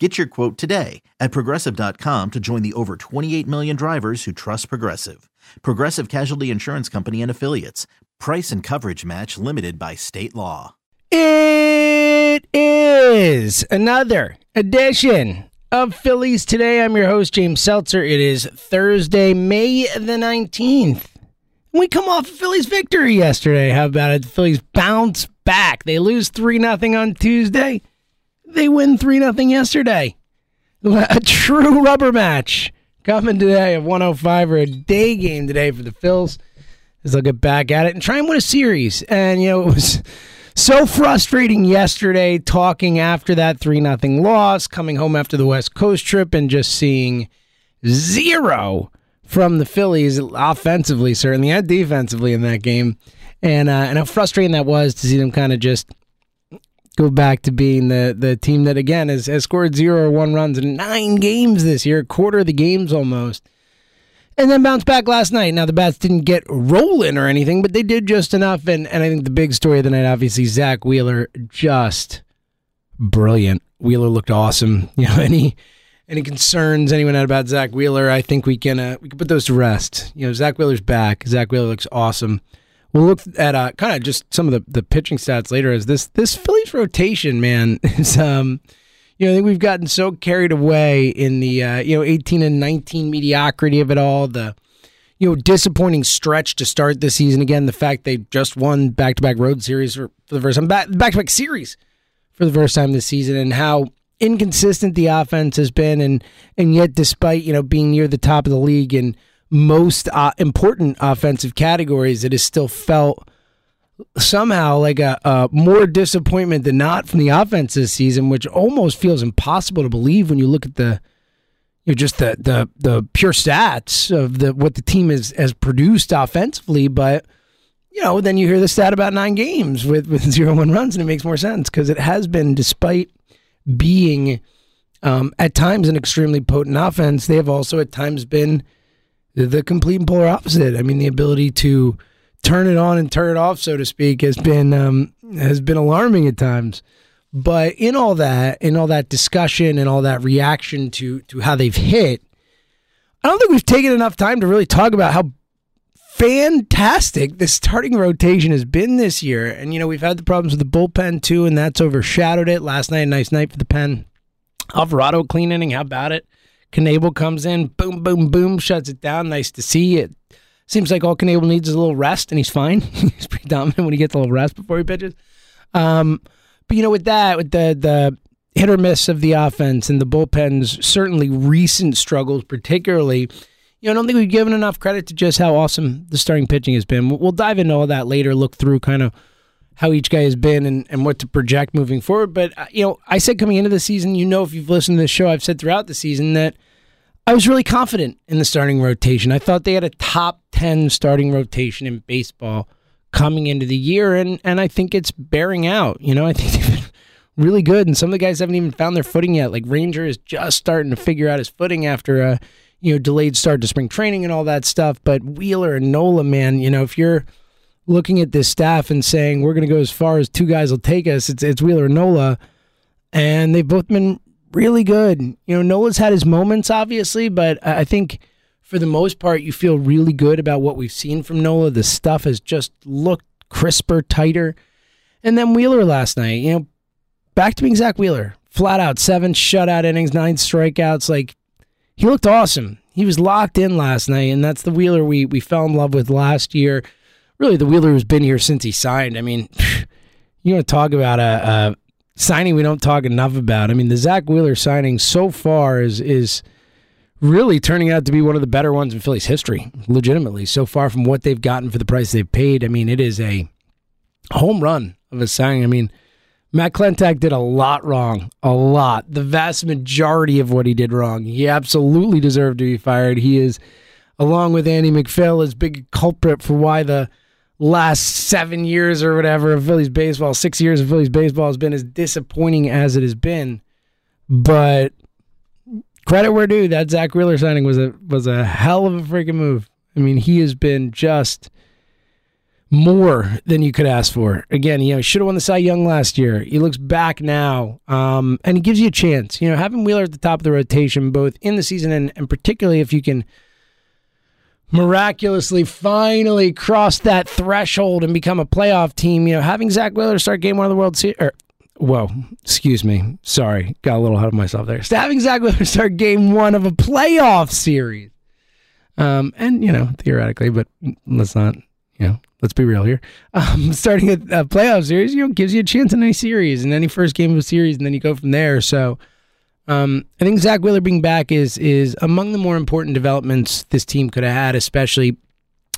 Get your quote today at progressive.com to join the over 28 million drivers who trust Progressive. Progressive Casualty Insurance Company and Affiliates. Price and coverage match limited by state law. It is another edition of Phillies Today. I'm your host, James Seltzer. It is Thursday, May the 19th. We come off a Phillies victory yesterday. How about it? The Phillies bounce back. They lose 3 0 on Tuesday. They win 3 0 yesterday. A true rubber match coming today of 105 or a day game today for the Phils as they'll get back at it and try and win a series. And, you know, it was so frustrating yesterday talking after that 3 0 loss, coming home after the West Coast trip and just seeing zero from the Phillies offensively, certainly, and defensively in that game. And, uh, and how frustrating that was to see them kind of just go back to being the the team that again has, has scored zero or one runs in nine games this year, quarter of the games almost. And then bounced back last night. Now the bats didn't get rolling or anything, but they did just enough. And and I think the big story of the night, obviously, Zack Wheeler just brilliant. Wheeler looked awesome. You know, any any concerns anyone had about Zack Wheeler, I think we can uh, we can put those to rest. You know, Zack Wheeler's back. Zack Wheeler looks awesome. We'll look at uh, kind of just some of the, the pitching stats later. As this this Phillies rotation, man, is um, you know, I think we've gotten so carried away in the uh, you know eighteen and nineteen mediocrity of it all. The you know disappointing stretch to start the season. Again, the fact they just won back to back road series for, for the first time, back back to back series for the first time this season, and how inconsistent the offense has been, and and yet despite you know being near the top of the league and most uh, important offensive categories, it has still felt somehow like a, a, more disappointment than not from the offense this season, which almost feels impossible to believe when you look at the you know, just the the the pure stats of the what the team has has produced offensively, but you know, then you hear the stat about nine games with, with zero one runs, and it makes more sense because it has been, despite being um, at times an extremely potent offense, they have also at times been the complete and polar opposite. I mean, the ability to turn it on and turn it off, so to speak, has been um, has been alarming at times. But in all that, in all that discussion and all that reaction to to how they've hit, I don't think we've taken enough time to really talk about how fantastic the starting rotation has been this year. And you know, we've had the problems with the bullpen too, and that's overshadowed it. Last night, a nice night for the pen. Alvarado clean inning. How about it? Knebel comes in, boom, boom, boom, shuts it down. Nice to see it. Seems like all Knebel needs is a little rest, and he's fine. he's pretty dominant when he gets a little rest before he pitches. Um, but you know, with that, with the the hit or miss of the offense and the bullpen's certainly recent struggles, particularly, you know, I don't think we've given enough credit to just how awesome the starting pitching has been. We'll dive into all that later. Look through kind of how each guy has been and, and what to project moving forward. But, uh, you know, I said coming into the season, you know, if you've listened to this show, I've said throughout the season that I was really confident in the starting rotation. I thought they had a top 10 starting rotation in baseball coming into the year, and, and I think it's bearing out. You know, I think they've been really good, and some of the guys haven't even found their footing yet. Like Ranger is just starting to figure out his footing after a, you know, delayed start to spring training and all that stuff. But Wheeler and Nola, man, you know, if you're looking at this staff and saying we're going to go as far as two guys will take us. It's it's Wheeler and Nola, and they've both been really good. You know, Nola's had his moments, obviously, but I think for the most part, you feel really good about what we've seen from Nola. The stuff has just looked crisper, tighter. And then Wheeler last night, you know, back to being Zack Wheeler, flat out seven shutout innings, nine strikeouts. Like he looked awesome. He was locked in last night, and that's the Wheeler we we fell in love with last year. Really, the Wheeler who's been here since he signed. I mean, you want to talk about a, a signing we don't talk enough about. I mean, the Zack Wheeler signing so far is is really turning out to be one of the better ones in Philly's history, legitimately. So far from what they've gotten for the price they've paid, I mean, it is a home run of a signing. I mean, Matt Klentak did a lot wrong, a lot. The vast majority of what he did wrong. He absolutely deserved to be fired. He is, along with Andy MacPhail, is big culprit for why the last seven years or whatever of Phillies baseball, six years of Phillies baseball has been as disappointing as it has been. But credit where due, that Zack Wheeler signing was a was a hell of a freaking move. I mean, he has been just more than you could ask for. Again, you know, should have won the Cy Young last year. He looks back now, um, and he gives you a chance. You know, having Wheeler at the top of the rotation, both in the season and, and particularly if you can miraculously finally cross that threshold and become a playoff team. You know, having Zack Wheeler start game one of the World Series. Or, whoa, excuse me. Sorry, got a little ahead of myself there. Having Zack Wheeler start game one of a playoff series. Um, and you know, theoretically, but let's not, you know, let's be real here. Um, starting a, a playoff series, you know, gives you a chance in any series, in any first game of a series, and then you go from there. So, um, I think Zack Wheeler being back is is among the more important developments this team could have had, especially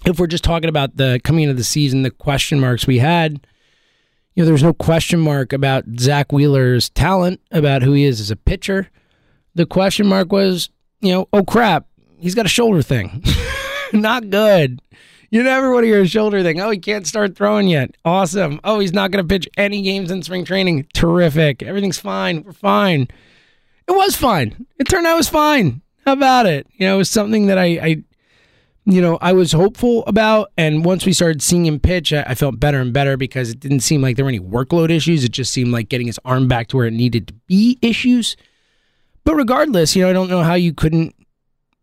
if we're just talking about the coming into the season, the question marks we had. You know, there's no question mark about Zack Wheeler's talent, about who he is as a pitcher. The question mark was, you know, oh crap, he's got a shoulder thing. Not good. You never want to hear a shoulder thing. Oh, he can't start throwing yet. Awesome. Oh, he's not going to pitch any games in spring training. Terrific. Everything's fine. We're fine. It was fine. It turned out it was fine. How about it? You know, it was something that I, I you know, I was hopeful about. And once we started seeing him pitch, I, I, felt better and better because it didn't seem like there were any workload issues. It just seemed like getting his arm back to where it needed to be issues. But regardless, you know, I don't know how you couldn't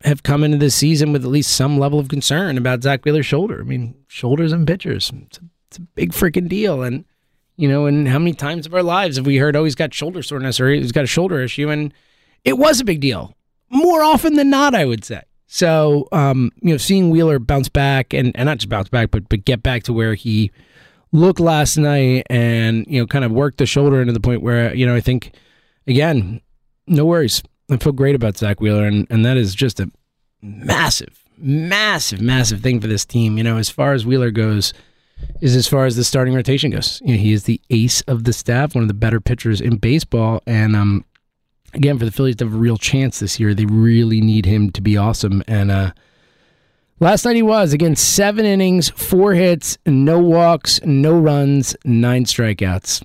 have come into this season with at least some level of concern about Zack Wheeler's shoulder. I mean, shoulders and pitchers, it's a, it's a big freaking deal. And, you know, and how many times of our lives have we heard, oh, he's got shoulder soreness or he's got a shoulder issue? And it was a big deal more often than not, I would say. So, um, you know, seeing Wheeler bounce back and, and not just bounce back, but, but get back to where he looked last night and, you know, kind of work the shoulder into the point where, you know, I think, again, no worries. I feel great about Zack Wheeler, and, and that is just a massive, massive, massive thing for this team. You know, as far as Wheeler goes, is as far as the starting rotation goes. You know, he is the ace of the staff, one of the better pitchers in baseball, and um, again, for the Phillies to have a real chance this year, they really need him to be awesome. And uh, last night he was again, seven innings, four hits, no walks, no runs, nine strikeouts.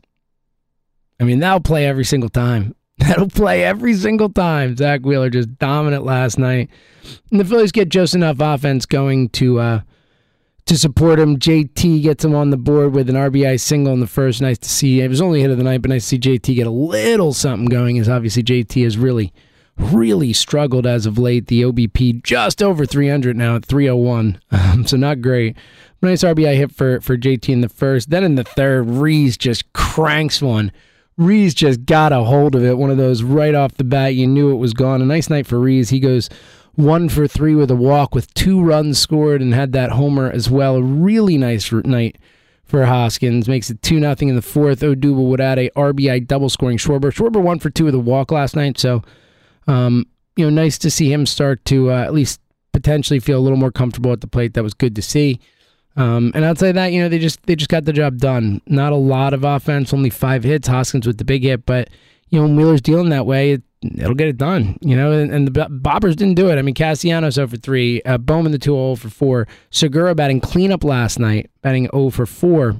I mean, that'll play every single time. That'll play every single time. Zack Wheeler just dominant last night. And the Phillies get just enough offense going to uh, to support him. JT gets him on the board with an RBI single in the first. Nice to see. It was only hit of the night, but nice to see JT get a little something going. As obviously JT has really, really struggled as of late. The OBP just over 300 now at 301, um, so not great. Nice RBI hit for for JT in the first. Then in the third, Rhys just cranks one Rhys just got a hold of it. One of those right off the bat, you knew it was gone. A nice night for Rhys. He goes one for three with a walk with two runs scored and had that homer as well. A really nice night for Hoskins. Makes it 2 nothing in the fourth. Odubel would add a RBI double scoring Schwarber. Schwarber one for two with a walk last night. So, um, you know, nice to see him start to uh, at least potentially feel a little more comfortable at the plate. That was good to see. Um, and outside that, you know, they just they just got the job done. Not a lot of offense, only five hits. Hoskins with the big hit, but you know, when Wheeler's dealing that way, it, will get it done. You know, and, and, the Bobbers didn't do it. I mean, 0 for three, uh, Bowman the 2 0 for four, Segura batting cleanup last night, batting 0 for four.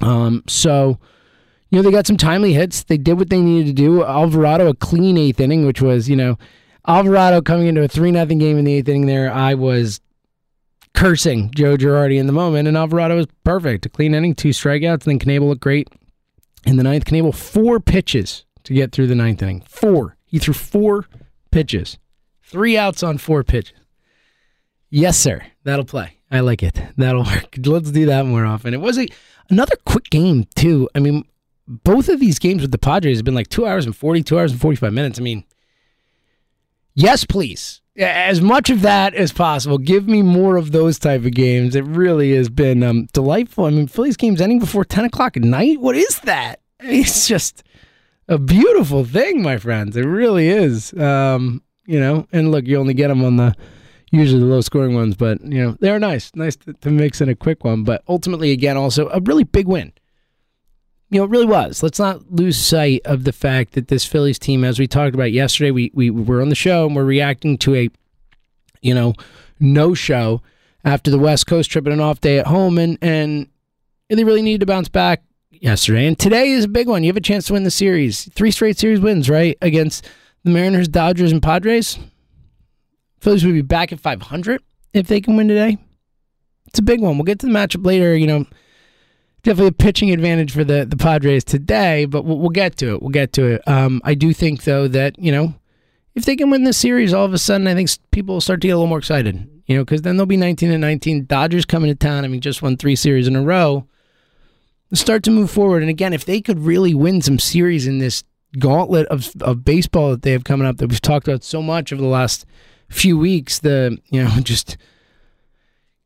Um, so. You know, they got some timely hits. They did what they needed to do. Alvarado, a clean eighth inning, which was, you know, Alvarado coming into a 3 0 game in the eighth inning there. I was cursing Joe Girardi in the moment, and Alvarado was perfect. A clean inning, two strikeouts, and then Knebel looked great in the ninth. Knebel, four pitches to get through the ninth inning. Four. He threw four pitches. Three outs on four pitches. Yes, sir. That'll play. I like it. That'll work. Let's do that more often. It was a another quick game too. I mean, both of these games with the Padres have been like two hours and forty, two hours and forty-five minutes. I mean, yes, please. As much of that as possible. Give me more of those type of games. It really has been um, delightful. I mean, Phillies games ending before ten o'clock at night. What is that? It's just a beautiful thing, my friends. It really is. Um, you know, and look, you only get them on the usually the low scoring ones, but you know they're nice, nice to, to, mix in a quick one. But ultimately, again, also a really big win. You know, it really was. Let's not lose sight of the fact that this Phillies team, as we talked about yesterday, we we were on the show and we're reacting to a, you know, no show after the West Coast trip and an off day at home, and and they really needed to bounce back yesterday. And today is a big one. You have a chance to win the series. Three straight series wins, right? Against the Mariners, Dodgers, and Padres. Phillies would be back at 500 if they can win today. It's a big one. We'll get to the matchup later. You know, definitely a pitching advantage for the the Padres today, but we'll, we'll get to it. We'll get to it. Um, I do think though that you know if they can win this series, all of a sudden I think people will start to get a little more excited. You know, because then they'll be 19 and 19. Dodgers coming to town. I mean, just won three series in a row. Start to move forward, and again, if they could really win some series in this gauntlet of of baseball that they have coming up that we've talked about so much over the last few weeks, the you know just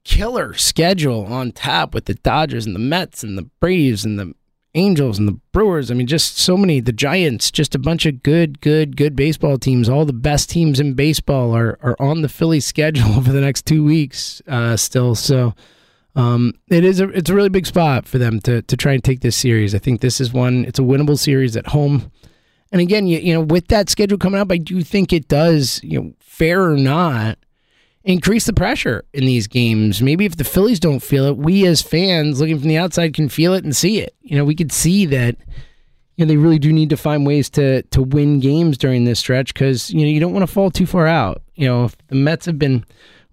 killer schedule on tap with the Dodgers and the Mets and the Braves and the Angels and the Brewers. I mean, just so many. The Giants, just a bunch of good, good, good baseball teams. All the best teams in baseball are are on the Philly schedule over the next two weeks uh, still. So. Um, it is a it's a really big spot for them to to try and take this series. I think this is one. It's a winnable series at home. And again, you, you know, with that schedule coming up, I do think it does, you know, fair or not, increase the pressure in these games. Maybe if the Phillies don't feel it, we as fans looking from the outside can feel it and see it. You know, we could see that you know they really do need to find ways to to win games during this stretch because you know you don't want to fall too far out. You know, the Mets have been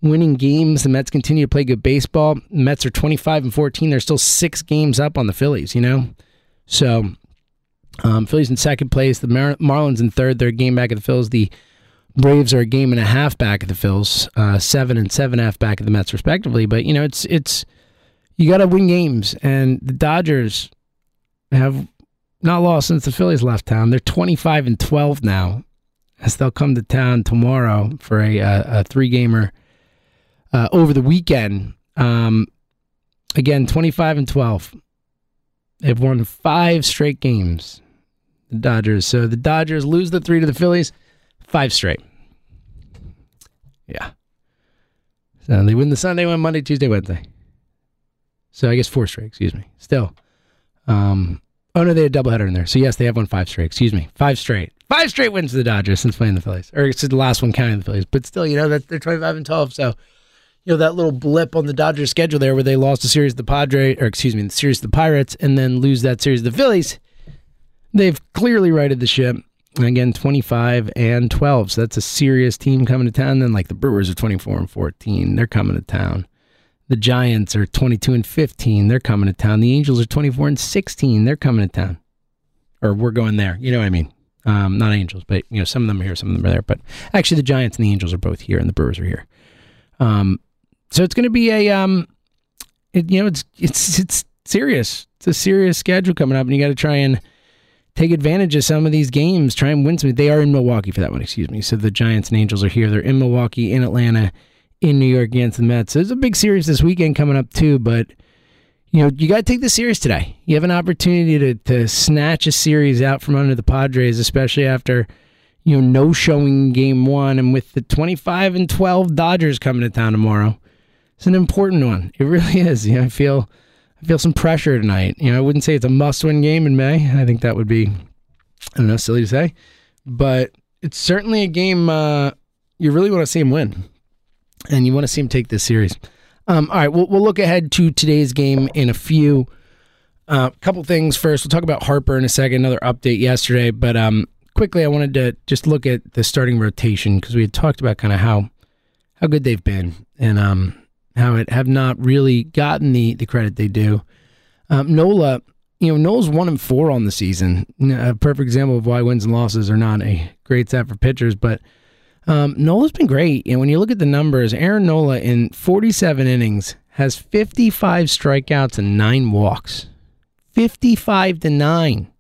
winning games, the Mets continue to play good baseball. The Mets are twenty five and fourteen. They're still six games up on the Phillies. You know, so um, Phillies in second place. The Mar- Marlins in third. They're a game back of the Phillies. The Braves are a game and a half back of the Phils, uh, seven and seven half back of the Mets, respectively. But you know, it's it's you got to win games, and the Dodgers have not lost since the Phillies left town. They're twenty five and twelve now, as they'll come to town tomorrow for a a, a three gamer uh, over the weekend. Um, again, twenty five and twelve. They've won five straight games the Dodgers. So the Dodgers lose the three to the Phillies, five straight. Yeah. So they win the Sunday one, Monday, Tuesday, Wednesday. So I guess four straight, excuse me. Still. Um, oh, no, they had a doubleheader in there. So yes, they have won five straight. Excuse me. Five straight. Five straight wins to the Dodgers since playing the Phillies. Or it's the last one counting the Phillies. But still, you know, that they're 25 and 12. So, you know, that little blip on the Dodgers schedule there where they lost a series to the Padres, or excuse me, the series to the Pirates, and then lose that series to the Phillies They've clearly righted the ship. And again, 25 and 12. So that's a serious team coming to town. Then, like the Brewers are 24 and 14. They're coming to town. The Giants are 22 and 15. They're coming to town. The Angels are 24 and 16. They're coming to town. Or we're going there. You know what I mean? Um, not Angels, but you know some of them are here, some of them are there. But actually, the Giants and the Angels are both here, and the Brewers are here. Um, so it's going to be a um, it, you know it's it's it's serious. It's a serious schedule coming up, and you got to try and take advantage of some of these games, try and win some. They are in Milwaukee for that one, excuse me. So the Giants and Angels are here. They're in Milwaukee, in Atlanta, in New York against the Mets. So there's a big series this weekend coming up too, but you know, you got to take the series today. You have an opportunity to to snatch a series out from under the Padres, especially after you know no showing game one, and with the 25 and 12 Dodgers coming to town tomorrow. It's an important one. It really is. You know, I feel I feel some pressure tonight. You know, I wouldn't say it's a must-win game in May. I think that would be, I don't know, silly to say, but it's certainly a game uh, you really want to see him win, and you want to see him take this series. Um, all right, we'll, we'll look ahead to today's game in a few. A uh, couple things first. We'll talk about Harper in a second. Another update yesterday, but um, quickly, I wanted to just look at the starting rotation because we had talked about kind of how how good they've been, and um, how it have not really gotten the the credit they do. Um, Nola, you know, Nola's one and four on the season. A perfect example of why wins and losses are not a great stat for pitchers, but um, Nola's been great. And when you look at the numbers, Aaron Nola in 47 innings has 55 strikeouts and nine walks. 55 to 9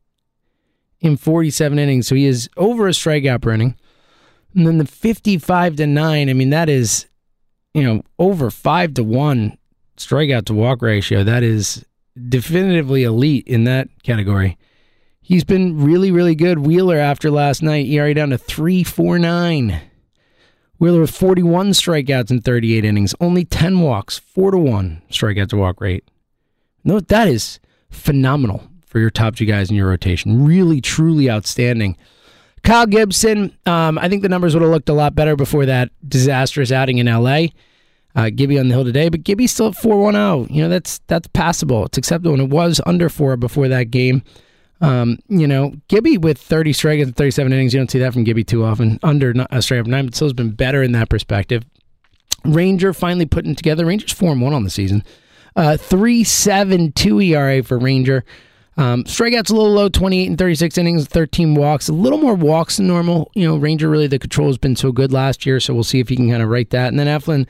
in 47 innings. So he is over a strikeout per inning. And then the 55 to 9, I mean, that is, you know, over 5 to 1 strikeout to walk ratio. That is definitively elite in that category. He's been really, really good. Wheeler after last night, ERA down to 349. Wheeler with 41 strikeouts in 38 innings, only 10 walks, 4 to 1 strikeout to walk rate. No, that is phenomenal for your top two guys in your rotation. Really, truly outstanding. Kyle Gibson, um, I think the numbers would have looked a lot better before that disastrous outing in LA. Uh, Gibby on the hill today, but Gibby's still at 4-1-0. You know, that's that's passable. It's acceptable. And it was under four before that game. Um, you know, Gibby with 30 strikeouts and 37 innings, you don't see that from Gibby too often. Under a straight up nine, but still has been better in that perspective. Ranger finally putting together. Rangers 4 1 on the season. Uh, 3.72 ERA for Ranger. Um, strikeouts a little low, 28 and 36 innings, 13 walks, a little more walks than normal. You know, Ranger really, the control has been so good last year, so we'll see if he can kind of right that. And then Eflin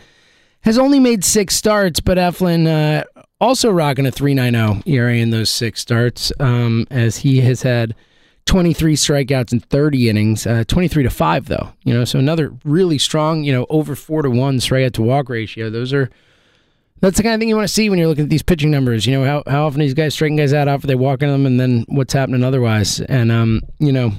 has only made six starts, but Eflin uh, also rocking a 3.90 ERA in those six starts, um, as he has had 23 strikeouts in 30 innings, uh, 23 to 5, though. You know, so another really strong, you know, over 4 to 1 strikeout to walk ratio. Those are that's the kind of thing you want to see when you're looking at these pitching numbers. You know, how, how often these guys striking guys out after they walk in them and then what's happening otherwise. And, um, you know,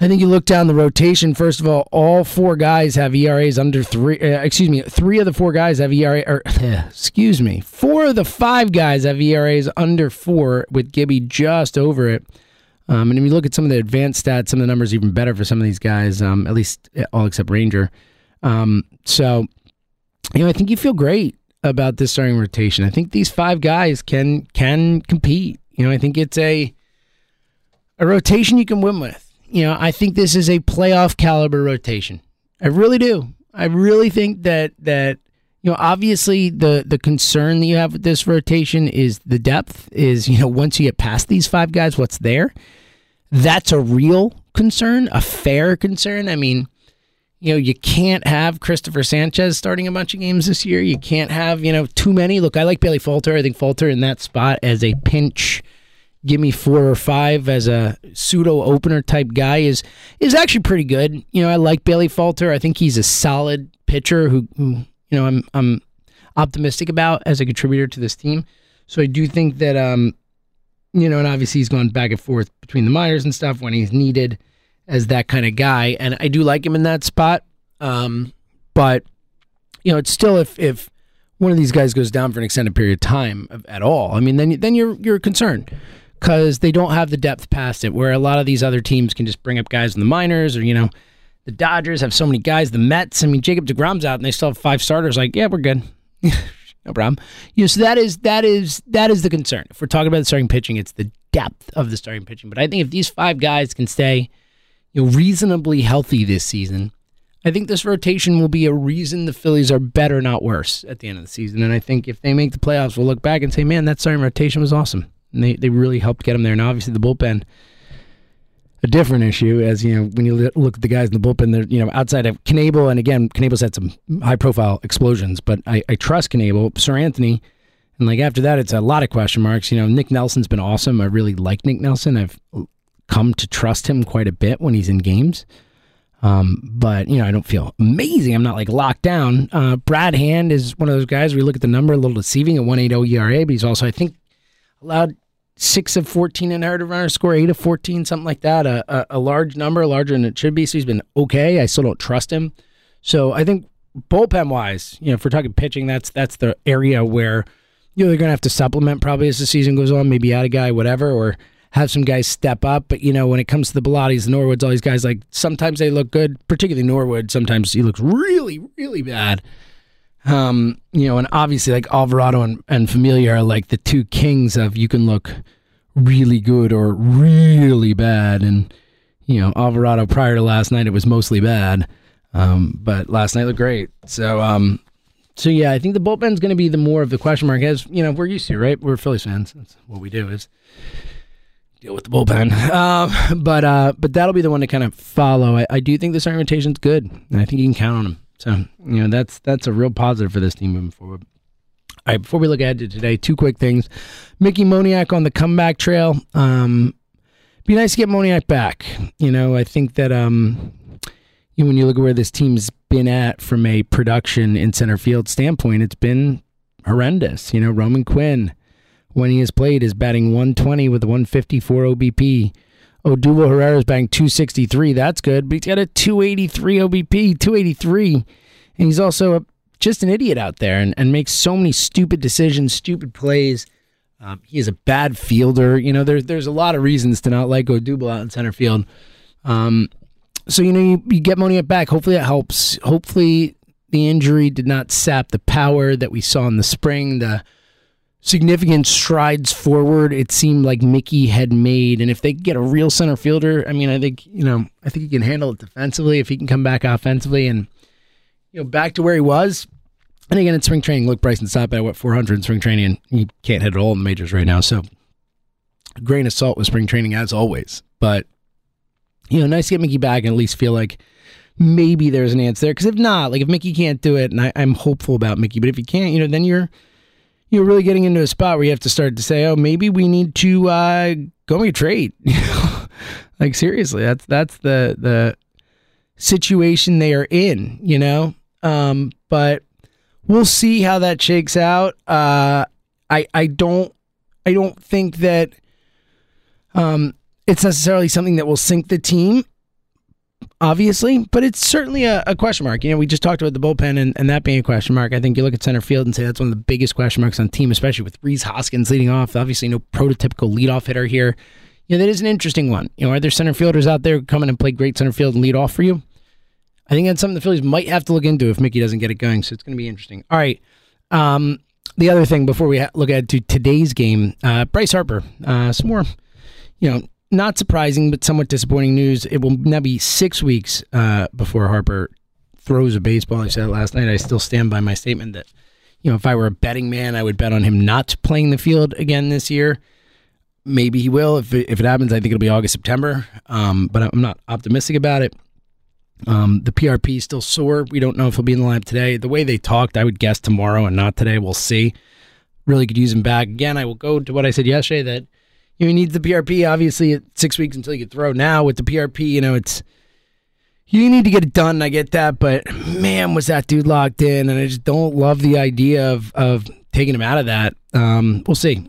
I think you look down the rotation. First of all, all four guys have ERAs under three. Uh, excuse me, three of the four guys have ERA. Or, excuse me, four of the five guys have ERAs under four, with Gibby just over it. Um, and if you look at some of the advanced stats, some of the numbers even better for some of these guys. Um, at least all except Ranger. Um, so, you know, I think you feel great about this starting rotation. I think these five guys can can compete. You know, I think it's a a rotation you can win with. You know, I think this is a playoff caliber rotation. I really do. I really think that that you know, obviously the the concern that you have with this rotation is the depth. Is you know, once you get past these five guys, what's there? That's a real concern, a fair concern. I mean, you know, you can't have Christopher Sanchez starting a bunch of games this year. You can't have, you know, too many. Look, I like Bailey Falter. I think Falter in that spot as a pinch, give me four or five as a pseudo opener type guy is is actually pretty good. You know, I like Bailey Falter. I think he's a solid pitcher who, who you know, I'm I'm optimistic about as a contributor to this team. So I do think that um, you know, and obviously he's gone back and forth between the minors and stuff when he's needed as that kind of guy, and I do like him in that spot. Um, but you know, it's still if if one of these guys goes down for an extended period of time at all, I mean, then then you're you're concerned because they don't have the depth past it. Where a lot of these other teams can just bring up guys in the minors, or you know, the Dodgers have so many guys. The Mets, I mean, Jacob deGrom's out, and they still have five starters. Like, yeah, we're good. no problem. You know, so that is that is that is the concern. If we're talking about the starting pitching, it's the depth of the starting pitching. But I think if these five guys can stay you know, reasonably healthy this season, I think this rotation will be a reason the Phillies are better, not worse, at the end of the season. And I think if they make the playoffs, we'll look back and say, man, that starting rotation was awesome. And they, they really helped get them there. And obviously, the bullpen, a different issue, as you know, when you look at the guys in the bullpen, they're, you know, outside of Knebel, and again, Knebel's had some high profile explosions, but I, I trust Seranthony And like after that, it's a lot of question marks. You know, Nick Nelson's been awesome. I really like Nick Nelson. I've come to trust him quite a bit when he's in games. Um, but you know, I don't feel amazing. I'm not like locked down. Uh, Brad Hand is one of those guys you look at the number a little deceiving at 1.80 ERA, but he's also I think allowed six of 14 inherited runners score eight of 14, something like that. A, a, a large number, larger than it should be. So he's been okay. I still don't trust him. So I think bullpen wise, you know, if we're talking pitching, that's that's the area where you know they're gonna have to supplement probably as the season goes on, maybe add a guy, whatever, or have some guys step up. But you know, when it comes to the Bellattis, the Norwoods, all these guys, like sometimes they look good, particularly Norwood. Sometimes he looks really, really bad. Um, you know, and obviously like Alvarado and, and Familia are like the two kings of you can look really good or really bad. And, you know, Alvarado prior to last night, it was mostly bad. Um, but last night looked great. So, um, so yeah, I think the bullpen's going to be the more of the question mark. As you know, we're used to, right? We're Phillies fans. That's what we do is deal with the bullpen. Uh, but uh, but that'll be the one to kind of follow. I, I do think this rotation's good, and I think you can count on them. So you know that's that's a real positive for this team moving forward. All right, before we look ahead to today, two quick things. Mickey Moniak on the comeback trail. Um, be nice to get Moniak back. You know, I think that um, you know, when you look at where this team's been at from a production in center field standpoint, it's been horrendous. You know, Roman Quinn, when he has played, is batting 120 with 154 OBP. Odubel Herrera is batting 263. That's good, but he's got a 283 OBP, 283. And he's also a, just an idiot out there and, and makes so many stupid decisions, stupid plays. Um, he is a bad fielder. You know, there's there's a lot of reasons to not like Odubel out in center field. Um, so you know, you, you get Moniak back. Hopefully, that helps. Hopefully, the injury did not sap the power that we saw in the spring. The significant strides forward it seemed like Mickey had made. And if they get a real center fielder, I mean, I think you know, I think he can handle it defensively. If he can come back offensively and you know back to where he was. And again, in spring training, look, Bryson Stott at what 400 in spring training, and he can't hit it all in the majors right now. So, grain of salt with spring training as always. But you know, nice to get Mickey back and at least feel like maybe there's an answer there. Because if not, like if Mickey can't do it, and I, I'm hopeful about Mickey, but if he can't, you know, then you're you're really getting into a spot where you have to start to say, oh, maybe we need to uh, go make a trade. like seriously, that's that's the the situation they are in, you know. Um, but we'll see how that shakes out. Uh, I I don't I don't think that um, it's necessarily something that will sink the team, obviously, but it's certainly a, a, question mark. You know, we just talked about the bullpen and, and that being a question mark. I think you look at center field and say that's one of the biggest question marks on team, especially with Rhys Hoskins leading off. Obviously, no prototypical leadoff hitter here. You know, that is an interesting one. You know, are there center fielders out there in and play great center field and lead off for you? I think that's something the Phillies might have to look into if Mickey doesn't get it going. So it's going to be interesting. All right. Um, the other thing before we ha- look ahead to today's game, uh, Bryce Harper, uh, some more, you know, not surprising, but somewhat disappointing news. It will now be six weeks uh, before Harper throws a baseball. I said it last night. I still stand by my statement that, you know, if I were a betting man, I would bet on him not playing the field again this year. Maybe he will. If it, if it happens, I think it'll be August, September. Um, but I'm not optimistic about it. Um, the PRP is still sore. We don't know if he'll be in the lineup today. The way they talked, I would guess tomorrow and not today. We'll see. Really could use him back. Again, I will go to what I said yesterday that you needs the PRP. Obviously, six weeks until you can throw. Now with the PRP, you know, it's you need to get it done. I get that, but man, was that dude locked in, and I just don't love the idea of of taking him out of that. Um, we'll see,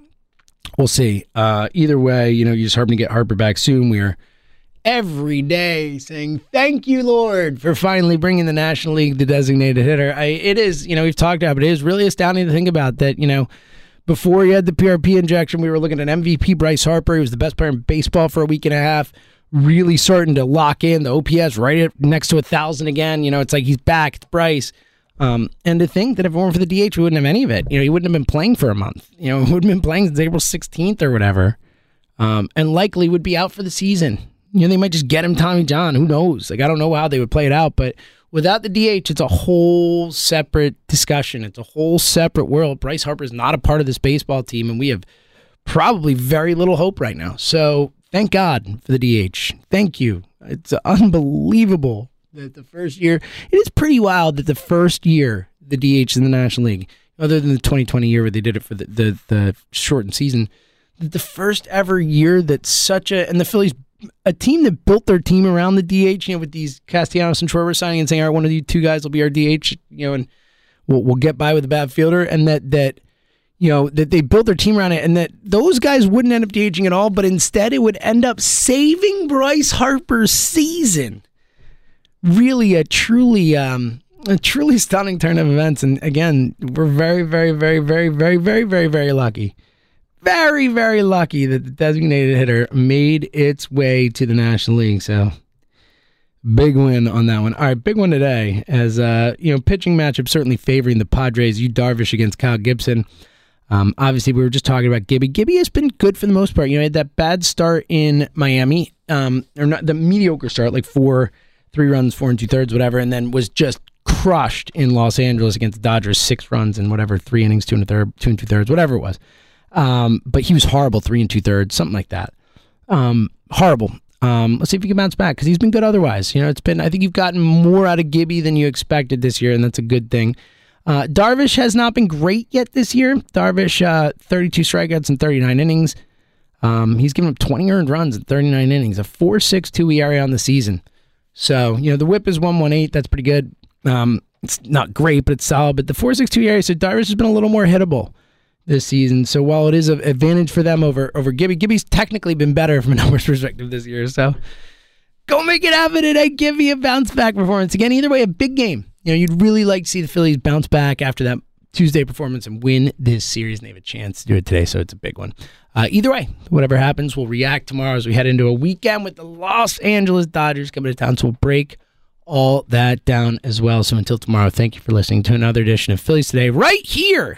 we'll see. Uh, either way, you know, you just hoping to get Harper back soon. We're every day saying thank you, Lord, for finally bringing the National League the designated hitter. I, it is, you know, we've talked about, it, but it is really astounding to think about that. You know before he had the PRP injection, we were looking at MVP Bryce Harper. He was the best player in baseball for a week and a half. Really starting to lock in the OPS right next to a thousand again. You know, it's like he's back. It's Bryce. Um, and to think that if it weren't for the DH, we wouldn't have any of it. You know, he wouldn't have been playing for a month. You know, he wouldn't have been playing since April 16th or whatever. Um, and likely would be out for the season. You know, they might just get him Tommy John. Who knows? Like, I don't know how they would play it out, but Without the DH, it's a whole separate discussion. It's a whole separate world. Bryce Harper is not a part of this baseball team, and we have probably very little hope right now. So thank God for the DH. Thank you. It's unbelievable that the first year, it is pretty wild that the first year the DH in the National League, other than the 2020 year where they did it for the, the, the shortened season, the first ever year that such a, and the Phillies a team that built their team around the DH, you know, with these Castellanos and Schwarber signing and saying, all right, one of these two guys will be our DH, you know, and we'll, we'll get by with a bad fielder, and that that you know that they built their team around it, and that those guys wouldn't end up DHing at all, but instead it would end up saving Bryce Harper's season. Really, a truly, um, a truly stunning turn of events, and again, we're very, very, very, very, very, very, very, very lucky very, very lucky that the designated hitter made its way to the National League. So big win on that one. All right, big one today as uh, you know, pitching matchup certainly favoring the Padres. Yu Darvish against Kyle Gibson. Um, obviously, we were just talking about Gibby. Gibby has been good for the most part. You know, had that bad start in Miami, um, or not the mediocre start, like four, three runs, four and two thirds, whatever, and then was just crushed in Los Angeles against the Dodgers, six runs and whatever, three innings, two and a third, two and two thirds, whatever it was. Um, but he was horrible, three and two thirds, something like that. Um, horrible. Um, let's see if he can bounce back because he's been good otherwise. You know, it's been. I think you've gotten more out of Gibby than you expected this year, and that's a good thing. Uh, Darvish has not been great yet this year. Darvish, uh, 32 strikeouts in 39 innings. Um, he's given up 20 earned runs in 39 innings, a 4.62 ERA on the season. So you know the WHIP is 118. That's pretty good. Um, it's not great, but it's solid. But the 4.62 ERA, so Darvish has been a little more hittable this season. So while it is an advantage for them over over Gibby, Gibby's technically been better from a numbers perspective this year. So go make it happen today. Give me a bounce back performance again. Either way, a big game. You know, you'd really like to see the Phillies bounce back after that Tuesday performance and win this series, and they have a chance to do it today. So it's a big one. Uh, either way, whatever happens, we'll react tomorrow as we head into a weekend with the Los Angeles Dodgers coming to town. So we'll break all that down as well. So until tomorrow, thank you for listening to another edition of Phillies Today right here